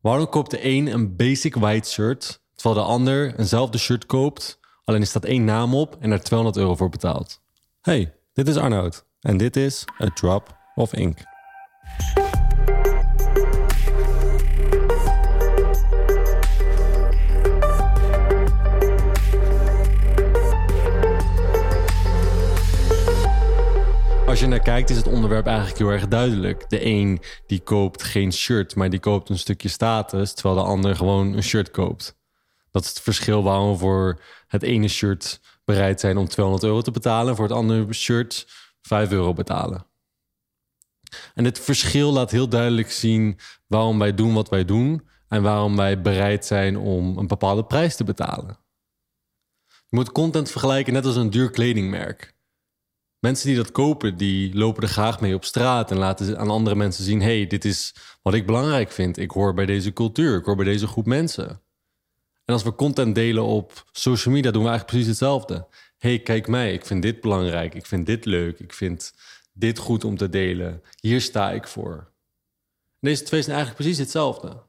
Waarom koopt de een een basic white shirt, terwijl de ander eenzelfde shirt koopt, alleen er staat één naam op en er 200 euro voor betaalt? Hey, dit is Arnoud en dit is A Drop of Ink. Als je naar kijkt, is het onderwerp eigenlijk heel erg duidelijk. De een die koopt geen shirt, maar die koopt een stukje status, terwijl de ander gewoon een shirt koopt. Dat is het verschil waarom we voor het ene shirt bereid zijn om 200 euro te betalen, voor het andere shirt 5 euro betalen. En dit verschil laat heel duidelijk zien waarom wij doen wat wij doen en waarom wij bereid zijn om een bepaalde prijs te betalen. Je moet content vergelijken net als een duur kledingmerk. Mensen die dat kopen, die lopen er graag mee op straat en laten aan andere mensen zien: hey, dit is wat ik belangrijk vind. Ik hoor bij deze cultuur, ik hoor bij deze groep mensen. En als we content delen op social media, doen we eigenlijk precies hetzelfde. hey, kijk mij, ik vind dit belangrijk, ik vind dit leuk, ik vind dit goed om te delen. Hier sta ik voor. deze twee zijn eigenlijk precies hetzelfde.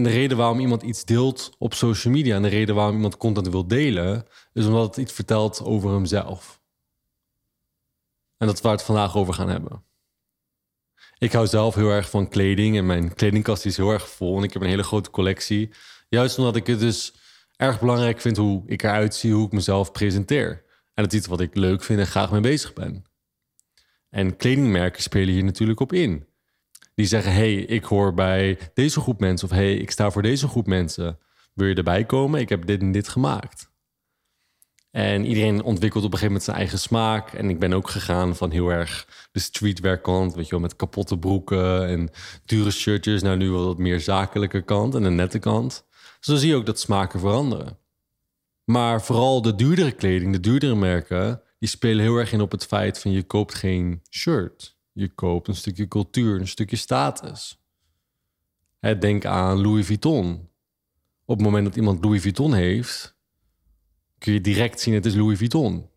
En de reden waarom iemand iets deelt op social media en de reden waarom iemand content wil delen, is omdat het iets vertelt over hemzelf. En dat is waar we het vandaag over gaan hebben. Ik hou zelf heel erg van kleding en mijn kledingkast is heel erg vol en ik heb een hele grote collectie. Juist omdat ik het dus erg belangrijk vind hoe ik eruit zie, hoe ik mezelf presenteer. En dat is iets wat ik leuk vind en graag mee bezig ben. En kledingmerken spelen hier natuurlijk op in die zeggen: hey, ik hoor bij deze groep mensen. Of hey, ik sta voor deze groep mensen. Wil je erbij komen? Ik heb dit en dit gemaakt. En iedereen ontwikkelt op een gegeven moment zijn eigen smaak. En ik ben ook gegaan van heel erg de streetwear kant, weet je wel, met kapotte broeken en dure shirtjes, naar nu wat meer zakelijke kant en de nette kant. Zo zie je ook dat smaken veranderen. Maar vooral de duurdere kleding, de duurdere merken, die spelen heel erg in op het feit van je koopt geen shirt. Je koopt een stukje cultuur, een stukje status. Denk aan Louis Vuitton. Op het moment dat iemand Louis Vuitton heeft, kun je direct zien het is Louis Vuitton.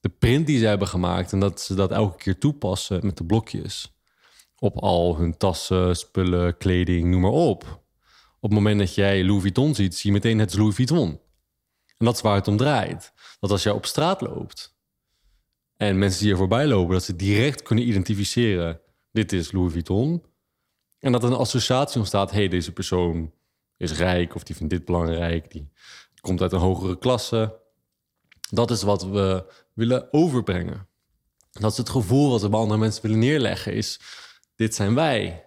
De print die ze hebben gemaakt en dat ze dat elke keer toepassen met de blokjes op al hun tassen, spullen, kleding, noem maar op. Op het moment dat jij Louis Vuitton ziet, zie je meteen het is Louis Vuitton. En dat is waar het om draait. Dat als jij op straat loopt en mensen die er voorbij lopen, dat ze direct kunnen identificeren: dit is Louis Vuitton. En dat er een associatie ontstaat: hey, deze persoon is rijk of die vindt dit belangrijk, die komt uit een hogere klasse. Dat is wat we willen overbrengen. Dat is het gevoel wat we bij andere mensen willen neerleggen: is dit zijn wij.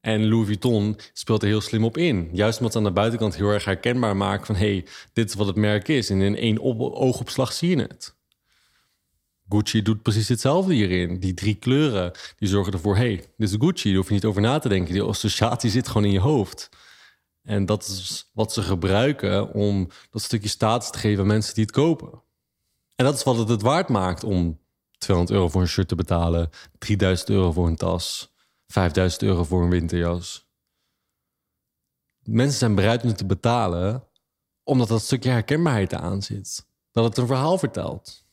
En Louis Vuitton speelt er heel slim op in. Juist omdat ze aan de buitenkant heel erg herkenbaar maken van... hé, hey, dit is wat het merk is. En in één oogopslag zie je het. Gucci doet precies hetzelfde hierin. Die drie kleuren, die zorgen ervoor... hé, hey, dit is Gucci, daar hoef je niet over na te denken. Die associatie zit gewoon in je hoofd. En dat is wat ze gebruiken om dat stukje status te geven aan mensen die het kopen. En dat is wat het het waard maakt om 200 euro voor een shirt te betalen... 3000 euro voor een tas, 5000 euro voor een winterjas. Mensen zijn bereid om te betalen... omdat dat stukje herkenbaarheid aan zit. Dat het een verhaal vertelt.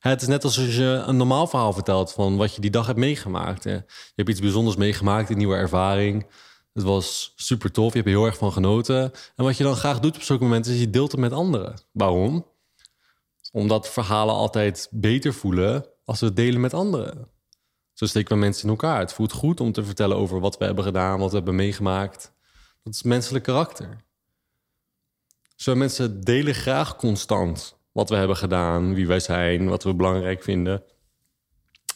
Het is net alsof je een normaal verhaal vertelt van wat je die dag hebt meegemaakt. Je hebt iets bijzonders meegemaakt, een nieuwe ervaring. Het was super tof, je hebt er heel erg van genoten. En wat je dan graag doet op zulke momenten is je deelt het met anderen. Waarom? Omdat verhalen altijd beter voelen als we het delen met anderen. Zo steken we mensen in elkaar. Het voelt goed om te vertellen over wat we hebben gedaan, wat we hebben meegemaakt. Dat is menselijk karakter. Zo mensen delen graag constant wat we hebben gedaan, wie wij zijn, wat we belangrijk vinden.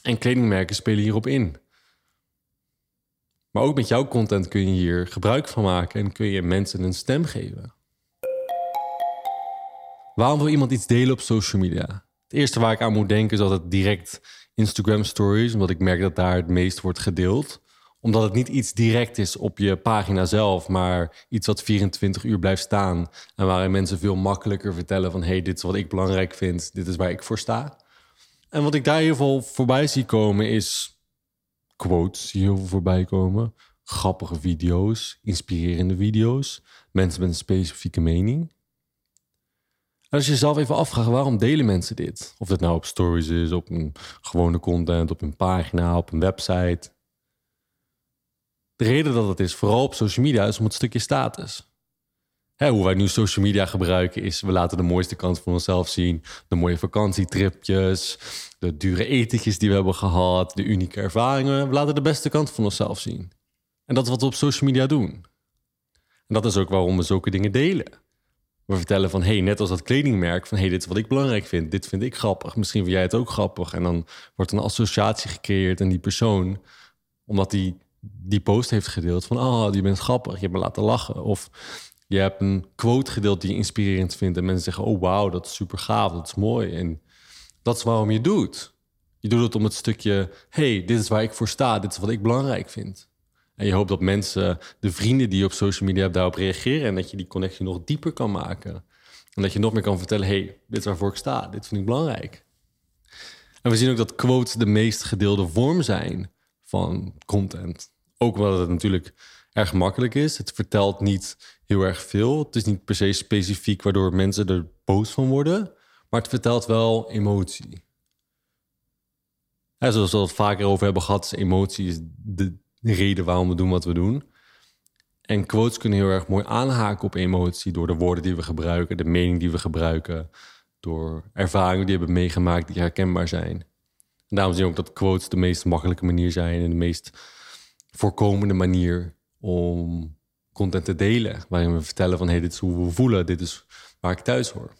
En kledingmerken spelen hierop in. Maar ook met jouw content kun je hier gebruik van maken en kun je mensen een stem geven. Waarom wil iemand iets delen op social media? Het eerste waar ik aan moet denken is altijd direct Instagram stories, omdat ik merk dat daar het meest wordt gedeeld omdat het niet iets direct is op je pagina zelf, maar iets wat 24 uur blijft staan. En waarin mensen veel makkelijker vertellen van hey, dit is wat ik belangrijk vind, dit is waar ik voor sta. En wat ik daar heel veel voorbij zie komen is quotes die heel veel voorbij komen. Grappige video's, inspirerende video's, mensen met een specifieke mening. En als je jezelf even afvraagt, waarom delen mensen dit? Of het nou op stories is, op een gewone content, op een pagina, op een website De reden dat het is, vooral op social media, is om het stukje status. Hè, hoe wij nu social media gebruiken is, we laten de mooiste kant van onszelf zien. De mooie vakantietripjes, de dure etentjes die we hebben gehad, de unieke ervaringen. We laten de beste kant van onszelf zien. En dat is wat we op social media doen. En dat is ook waarom we zulke dingen delen. We vertellen van, hey, net als dat kledingmerk, van hey, dit is wat ik belangrijk vind. Dit vind ik grappig. Misschien vind jij het ook grappig. En dan wordt een associatie gecreëerd en die persoon, omdat die die post heeft gedeeld van, oh, die bent grappig, je hebt me laten lachen. Of je hebt een quote gedeeld die je inspirerend vindt en mensen zeggen, oh wauw, dat is super gaaf, dat is mooi. En dat is waarom je doet. Je doet het om het stukje, hey, dit is waar ik voor sta, dit is wat ik belangrijk vind. En je hoopt dat mensen, de vrienden die je op social media hebt, daarop reageren en dat je die connectie nog dieper kan maken. En dat je nog meer kan vertellen, hey, dit is waarvoor ik sta, dit vind ik belangrijk. En we zien ook dat quotes de meest gedeelde vorm zijn van content. Ook omdat het natuurlijk erg makkelijk is. Het vertelt niet heel erg veel. Het is niet per se specifiek waardoor mensen er boos van worden. Maar het vertelt wel emotie. zoals we het vaker over hebben gehad, is emotie is de reden waarom we doen wat we doen. En quotes kunnen heel erg mooi aanhaken op emotie door de woorden die we gebruiken, de mening die we gebruiken, door ervaringen die we hebben meegemaakt die herkenbaar zijn. En daarom zien we ook dat quotes de meest makkelijke manier zijn en de meest voorkomende manier om content te delen. Waarin we vertellen van hey, dit is hoe we voelen, dit is waar ik thuis hoor.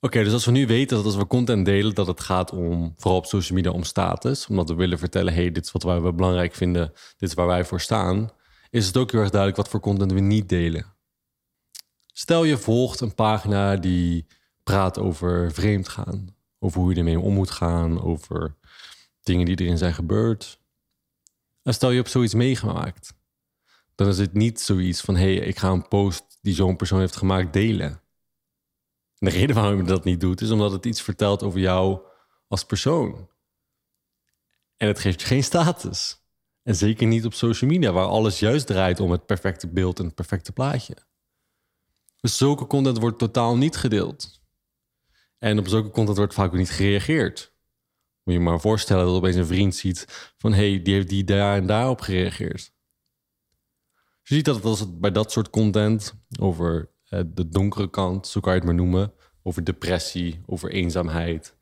Oké, dus als we nu weten dat als we content delen, dat het gaat om, vooral op social media, om status. Omdat we willen vertellen, hey, dit is wat wij belangrijk vinden, dit is waar wij voor staan. Is het ook heel erg duidelijk wat voor content we niet delen. Stel je volgt een pagina die praat over vreemd gaan. Over hoe je ermee om moet gaan, over dingen die erin zijn gebeurd. En stel je hebt zoiets meegemaakt, dan is het niet zoiets van: hé, hey, ik ga een post die zo'n persoon heeft gemaakt delen. En de reden waarom je dat niet doet, is omdat het iets vertelt over jou als persoon. En het geeft je geen status. En zeker niet op social media, waar alles juist draait om het perfecte beeld en het perfecte plaatje. Dus zulke content wordt totaal niet gedeeld. En op zulke content wordt vaak ook niet gereageerd. Moet je maar voorstellen dat opeens een vriend ziet van hé, hey, die heeft die daar en daarop gereageerd. Je ziet dat als het bij dat soort content over eh, de donkere kant, zo kan je het maar noemen, over depressie, over eenzaamheid.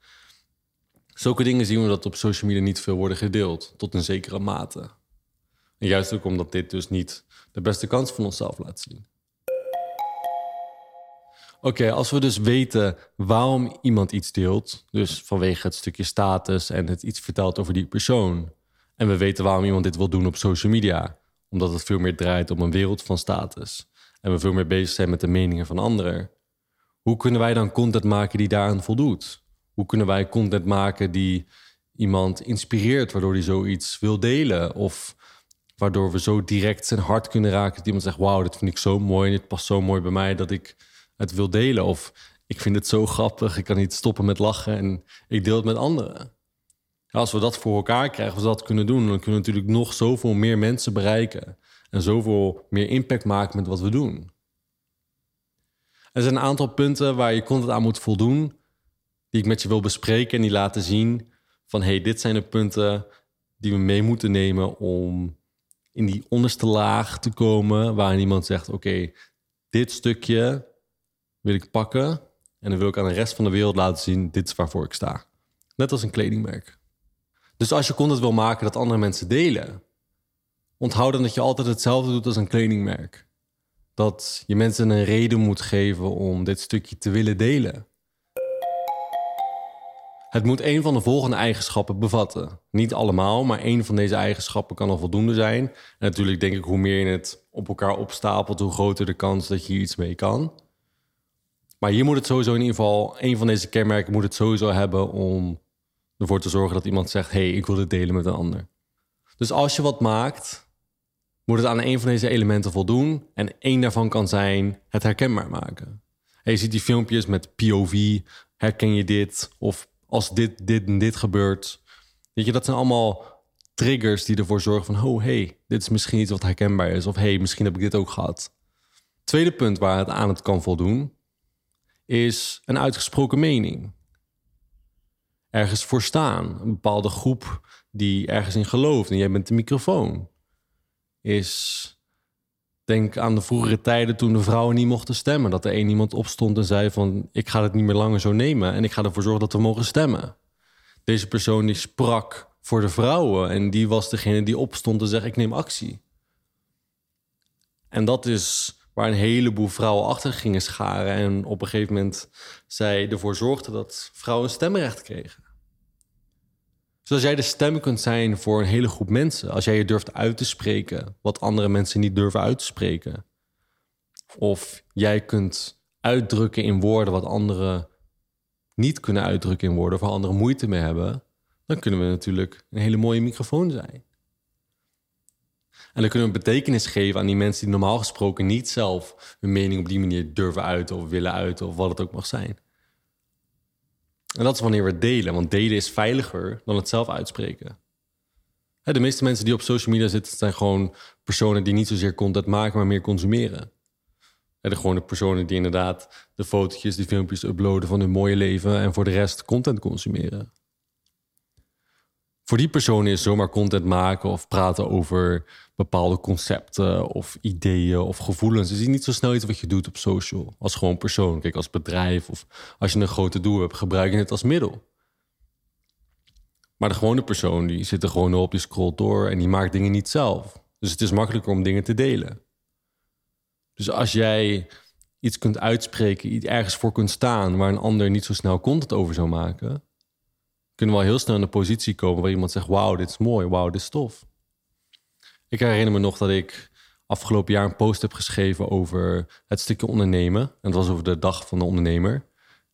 Zulke dingen zien we dat op social media niet veel worden gedeeld, tot een zekere mate. En juist ook omdat dit dus niet de beste kans van onszelf laat zien. Oké, als we dus weten waarom iemand iets deelt, dus vanwege het stukje status en het iets vertelt over die persoon, en we weten waarom iemand dit wil doen op social media, omdat het veel meer draait om een wereld van status en we veel meer bezig zijn met de meningen van anderen, hoe kunnen wij dan content maken die daaraan voldoet? Hoe kunnen wij content maken die iemand inspireert, waardoor hij zoiets wil delen? Of waardoor we zo direct zijn hart kunnen raken dat iemand zegt: Wauw, dit vind ik zo mooi en dit past zo mooi bij mij dat ik het wil delen. Of ik vind het zo grappig, ik kan niet stoppen met lachen en ik deel het met anderen. Als we dat voor elkaar krijgen, als we dat kunnen doen, dan kunnen we natuurlijk nog zoveel meer mensen bereiken. En zoveel meer impact maken met wat we doen. Er zijn een aantal punten waar je content aan moet voldoen, die ik met je wil bespreken en die laten zien van hey, dit zijn de punten die we mee moeten nemen om in die onderste laag te komen, waarin iemand zegt: Oké, dit stukje wil ik pakken en dan wil ik aan de rest van de wereld laten zien: dit is waarvoor ik sta. Net als een kledingmerk. Dus als je content wil maken dat andere mensen delen, onthoud dan dat je altijd hetzelfde doet als een kledingmerk. Dat je mensen een reden moet geven om dit stukje te willen delen. Het moet een van de volgende eigenschappen bevatten. Niet allemaal, maar één van deze eigenschappen kan al voldoende zijn. En natuurlijk denk ik, hoe meer je het op elkaar opstapelt, hoe groter de kans dat je hier iets mee kan. Maar hier moet het sowieso in ieder geval, een van deze kenmerken moet het sowieso hebben om ervoor te zorgen dat iemand zegt: hey, ik wil dit delen met een ander. Dus als je wat maakt, moet het aan een van deze elementen voldoen. En één daarvan kan zijn het herkenbaar maken. En je ziet die filmpjes met POV, herken je dit? Of als dit, dit en dit gebeurt. Weet je, dat zijn allemaal triggers die ervoor zorgen van... oh, hey, dit is misschien iets wat herkenbaar is. Of hey, misschien heb ik dit ook gehad. Tweede punt waar het aan het kan voldoen... is een uitgesproken mening ergens voor staan. Een bepaalde groep die ergens in gelooft en jij bent de microfoon. is denk aan de vroegere tijden toen de vrouwen niet mochten stemmen. Dat er één iemand opstond en zei van... ik ga het niet meer langer zo nemen en ik ga ervoor zorgen dat we mogen stemmen. Deze persoon die sprak voor de vrouwen en die was degene die opstond en zei ik neem actie. En dat is waar een heleboel vrouwen achter gingen scharen... en op een gegeven moment zij ervoor zorgde dat vrouwen stemrecht kregen. Dus als jij de stem kunt zijn voor een hele groep mensen, als jij je durft uit te spreken wat andere mensen niet durven uit te spreken, of jij kunt uitdrukken in woorden wat anderen niet kunnen uitdrukken in woorden, of waar anderen moeite mee hebben, dan kunnen we natuurlijk een hele mooie microfoon zijn. En dan kunnen we betekenis geven aan die mensen die normaal gesproken niet zelf hun mening op die manier durven uiten of willen uiten of wat het ook mag zijn. En dat is wanneer we delen, want delen is veiliger dan het zelf uitspreken. De meeste mensen die op social media zitten, zijn gewoon personen die niet zozeer content maken, maar meer consumeren. De gewone personen die inderdaad de fotootjes, die filmpjes uploaden van hun mooie leven en voor de rest content consumeren. Voor die personen is zomaar content maken of praten over bepaalde concepten of ideeën of gevoelens. is niet zo snel iets wat je doet op social. Als gewoon persoon. Kijk, als bedrijf of als je een grote doel hebt, gebruik je het als middel. Maar de gewone persoon die zit er gewoon op, die scrolt door en die maakt dingen niet zelf. Dus het is makkelijker om dingen te delen. Dus als jij iets kunt uitspreken, iets ergens voor kunt staan waar een ander niet zo snel content over zou maken, kunnen we al heel snel in een positie komen waar iemand zegt: Wauw, dit is mooi, wauw, dit is tof. Ik herinner me nog dat ik afgelopen jaar een post heb geschreven over het stukje ondernemen. En het was over de dag van de ondernemer.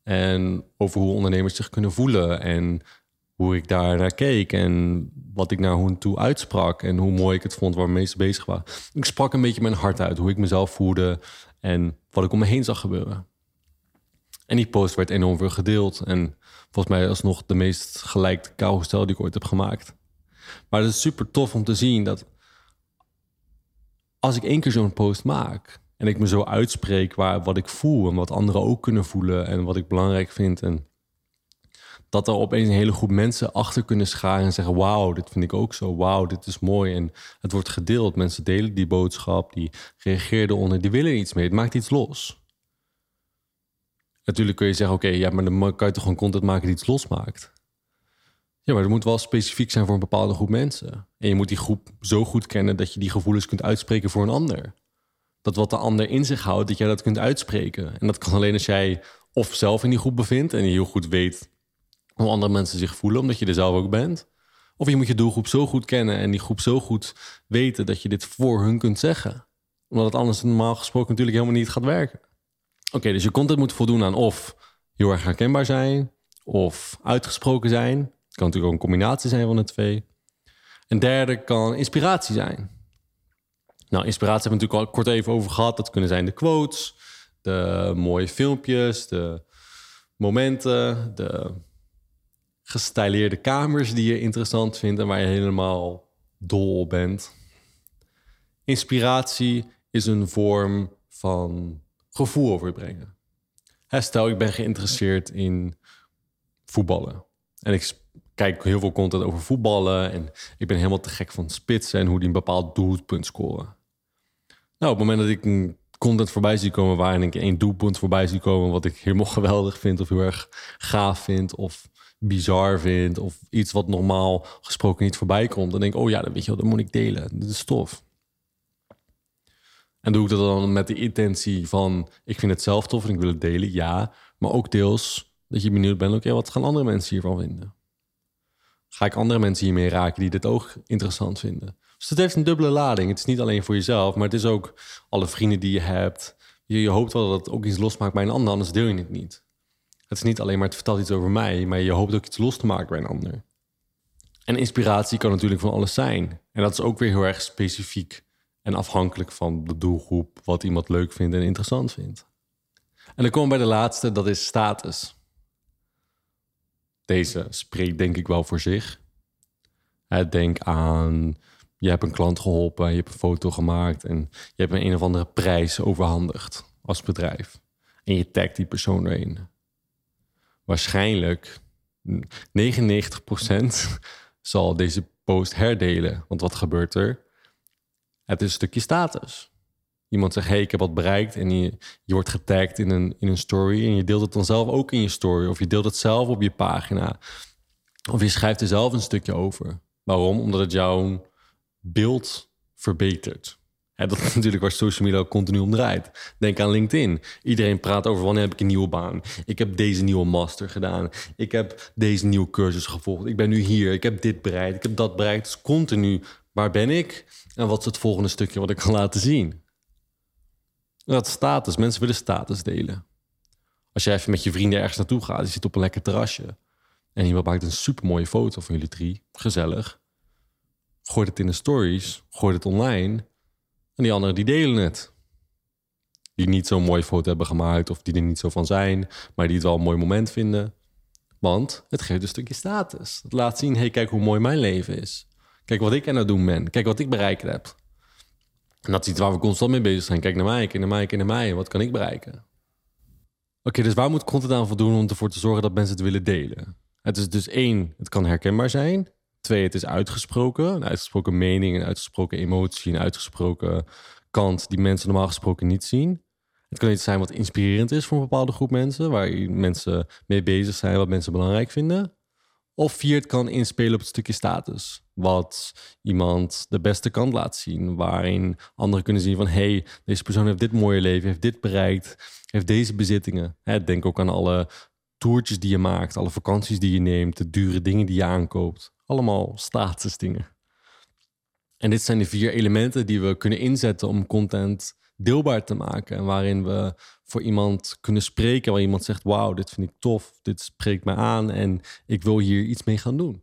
En over hoe ondernemers zich kunnen voelen. En hoe ik daar naar keek. En wat ik naar hun toe uitsprak. En hoe mooi ik het vond waar meest bezig waren. Ik sprak een beetje mijn hart uit. Hoe ik mezelf voelde. En wat ik om me heen zag gebeuren. En die post werd enorm veel gedeeld. En volgens mij alsnog de meest gelijkte carousel die ik ooit heb gemaakt. Maar het is super tof om te zien dat als ik één keer zo'n post maak en ik me zo uitspreek waar wat ik voel en wat anderen ook kunnen voelen en wat ik belangrijk vind en dat er opeens een hele groep mensen achter kunnen scharen en zeggen: Wauw, dit vind ik ook zo. Wauw, dit is mooi. En het wordt gedeeld. Mensen delen die boodschap, die reageerden onder, die willen iets mee. Het maakt iets los. Natuurlijk kun je zeggen: Oké, ja, maar dan kan je toch gewoon content maken die iets losmaakt. Ja, maar het moet wel specifiek zijn voor een bepaalde groep mensen. En je moet die groep zo goed kennen dat je die gevoelens kunt uitspreken voor een ander. Dat wat de ander in zich houdt, dat jij dat kunt uitspreken. En dat kan alleen als jij of zelf in die groep bevindt en je heel goed weet hoe andere mensen zich voelen, omdat je er zelf ook bent. Of je moet je doelgroep zo goed kennen en die groep zo goed weten dat je dit voor hun kunt zeggen. Omdat het anders normaal gesproken natuurlijk helemaal niet gaat werken. Oké, dus je content moet voldoen aan of heel erg herkenbaar zijn, of uitgesproken zijn, kan natuurlijk ook een combinatie zijn van de twee. En derde kan inspiratie zijn. Nou, inspiratie hebben we natuurlijk al kort even over gehad. Dat kunnen zijn de quotes, de mooie filmpjes, de momenten, de gestileerde kamers die je interessant vindt en waar je helemaal dol bent. Inspiratie is een vorm van gevoel overbrengen. Stel, ik ben geïnteresseerd in voetballen. En ik kijk heel veel content over voetballen. En ik ben helemaal te gek van spitsen en hoe die een bepaald doelpunt scoren. Nou, op het moment dat ik een content voorbij zie komen waarin ik één doelpunt voorbij zie komen, wat ik helemaal geweldig vind of heel erg gaaf vind of bizar vind of iets wat normaal gesproken niet voorbij komt, dan denk ik, oh ja, dan weet je wel, dat moet ik delen. Dit is tof. En doe ik dat dan met de intentie van, ik vind het zelf tof en ik wil het delen, ja. Maar ook deels dat je benieuwd bent, oké, wat gaan andere mensen hiervan vinden? ga ik andere mensen hiermee raken die dit ook interessant vinden. Dus het heeft een dubbele lading. Het is niet alleen voor jezelf, maar het is ook alle vrienden die je hebt. Je, je hoopt wel dat het ook iets losmaakt bij een ander, anders deel je het niet. Het is niet alleen maar het vertelt iets over mij, maar je hoopt ook iets los te maken bij een ander. En inspiratie kan natuurlijk van alles zijn. En dat is ook weer heel erg specifiek afhankelijk van de doelgroep, wat iemand leuk vindt en interessant vindt. En dan komen we bij de laatste, dat is status. Deze spreekt denk ik wel voor zich. Denk aan, je hebt een klant geholpen, je hebt een foto gemaakt en je hebt een een of andere prijs overhandigd als bedrijf. En je tagt die persoon erin. Waarschijnlijk 99% zal deze post herdelen. Want wat gebeurt er? Het is een stukje status. Iemand zegt, hey, ik heb wat bereikt en je, wordt getagd in een, in een story en je deelt het dan zelf ook in je story of je deelt het zelf op je pagina of je schrijft er zelf een stukje over. Waarom? Omdat het jouw beeld verbetert. Ja, dat is natuurlijk waar social media continu om draait. Denk aan LinkedIn. Iedereen praat over wanneer heb ik een nieuwe baan. Ik heb deze nieuwe master gedaan. Ik heb deze nieuwe cursus gevolgd. Ik ben nu hier. Ik heb dit bereikt. Ik heb dat bereikt. Dus continu, waar ben ik? En wat is het volgende stukje wat ik kan laten zien? Dat status. Mensen willen status delen. Als jij even met je vrienden ergens naartoe gaat, je zit op een lekker terrasje. En iemand maakt een supermooie foto van jullie drie. Gezellig. Gooi het in de stories. Gooi het online. En die anderen die delen het. Die niet zo'n mooie foto hebben gemaakt of die er niet zo van zijn, maar die het wel een mooi moment vinden. Want het geeft een stukje status. Het laat zien, hey, kijk hoe mooi mijn leven is. Kijk wat ik aan het doen ben. Kijk wat ik bereikt heb. En dat is iets waar we constant mee bezig zijn. Kijk naar mij, kijk naar mij, kijk naar mij. Wat kan ik bereiken? Oké, dus waar moet content aan voldoen om ervoor te zorgen dat mensen het willen delen? Het is dus één, het kan herkenbaar zijn. Twee, het is uitgesproken. Een uitgesproken mening, een uitgesproken emotie, een uitgesproken kant die mensen normaal gesproken niet zien. Het kan iets zijn wat inspirerend is voor een bepaalde groep mensen, waar mensen mee bezig zijn, wat mensen belangrijk vinden. Of vier, het kan inspelen op het stukje status. Wat iemand de beste kant laat zien. Waarin anderen kunnen zien van... hey, deze persoon heeft dit mooie leven, heeft dit bereikt... heeft deze bezittingen. Denk ook aan alle toertjes die je maakt... alle vakanties die je neemt, de dure dingen die je aankoopt. Allemaal statusdingen. En dit zijn de vier elementen die we kunnen inzetten om content deelbaar te maken. En waarin we voor iemand kunnen spreken, waar iemand zegt: Wauw, dit vind ik tof, dit spreekt me aan en ik wil hier iets mee gaan doen.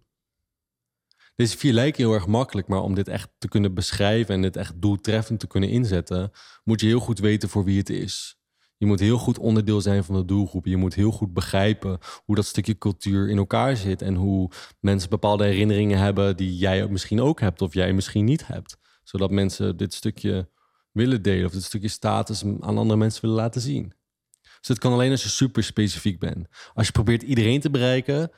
Deze vier lijken heel erg makkelijk, maar om dit echt te kunnen beschrijven en dit echt doeltreffend te kunnen inzetten, moet je heel goed weten voor wie het is. Je moet heel goed onderdeel zijn van de doelgroep. Je moet heel goed begrijpen hoe dat stukje cultuur in elkaar zit. En hoe mensen bepaalde herinneringen hebben die jij misschien ook hebt of jij misschien niet hebt. Zodat mensen dit stukje willen delen of dit stukje status aan andere mensen willen laten zien. Dus het kan alleen als je super specifiek bent. Als je probeert iedereen te bereiken,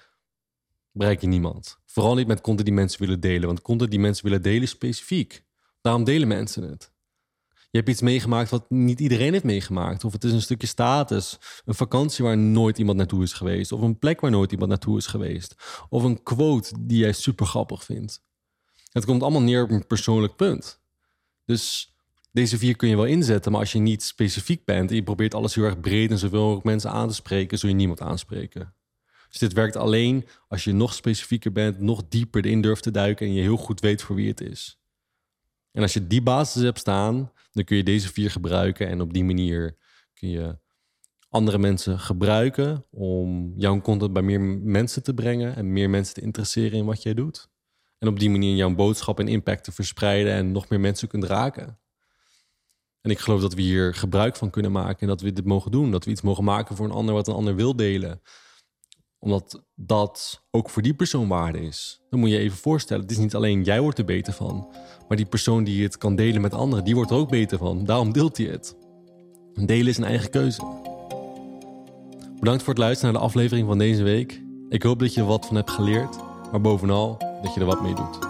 bereik je niemand. Vooral niet met content die mensen willen delen. Want content die mensen willen delen is specifiek. Daarom delen mensen het je hebt iets meegemaakt wat niet iedereen heeft meegemaakt. Of het is een stukje status. Een vakantie waar nooit iemand naartoe is geweest. Of een plek waar nooit iemand naartoe is geweest. Of een quote die jij super grappig vindt. Het komt allemaal neer op een persoonlijk punt. Dus deze vier kun je wel inzetten, maar als je niet specifiek bent en je probeert alles heel erg breed en zoveel mogelijk mensen aan te spreken, zul je niemand aanspreken. Dus dit werkt alleen als je nog specifieker bent, nog dieper in durft te duiken en je heel goed weet voor wie het is. En als je die basis hebt staan, dan kun je deze vier gebruiken. En op die manier kun je andere mensen gebruiken om jouw content bij meer mensen te brengen en meer mensen te interesseren in wat jij doet. En op die manier jouw boodschap en impact te verspreiden en nog meer mensen kunt raken. En ik geloof dat we hier gebruik van kunnen maken en dat we dit mogen doen. Dat we iets mogen maken voor een ander wat een ander wil delen omdat dat ook voor die persoon waarde is. Dan moet je even voorstellen, het is niet alleen jij wordt er beter van, maar die persoon die het kan delen met anderen, die wordt er ook beter van. Daarom deelt hij het. Delen is een eigen keuze. Bedankt voor het luisteren naar de aflevering van deze week. Ik hoop dat je er wat van hebt geleerd, maar bovenal dat je er wat mee doet.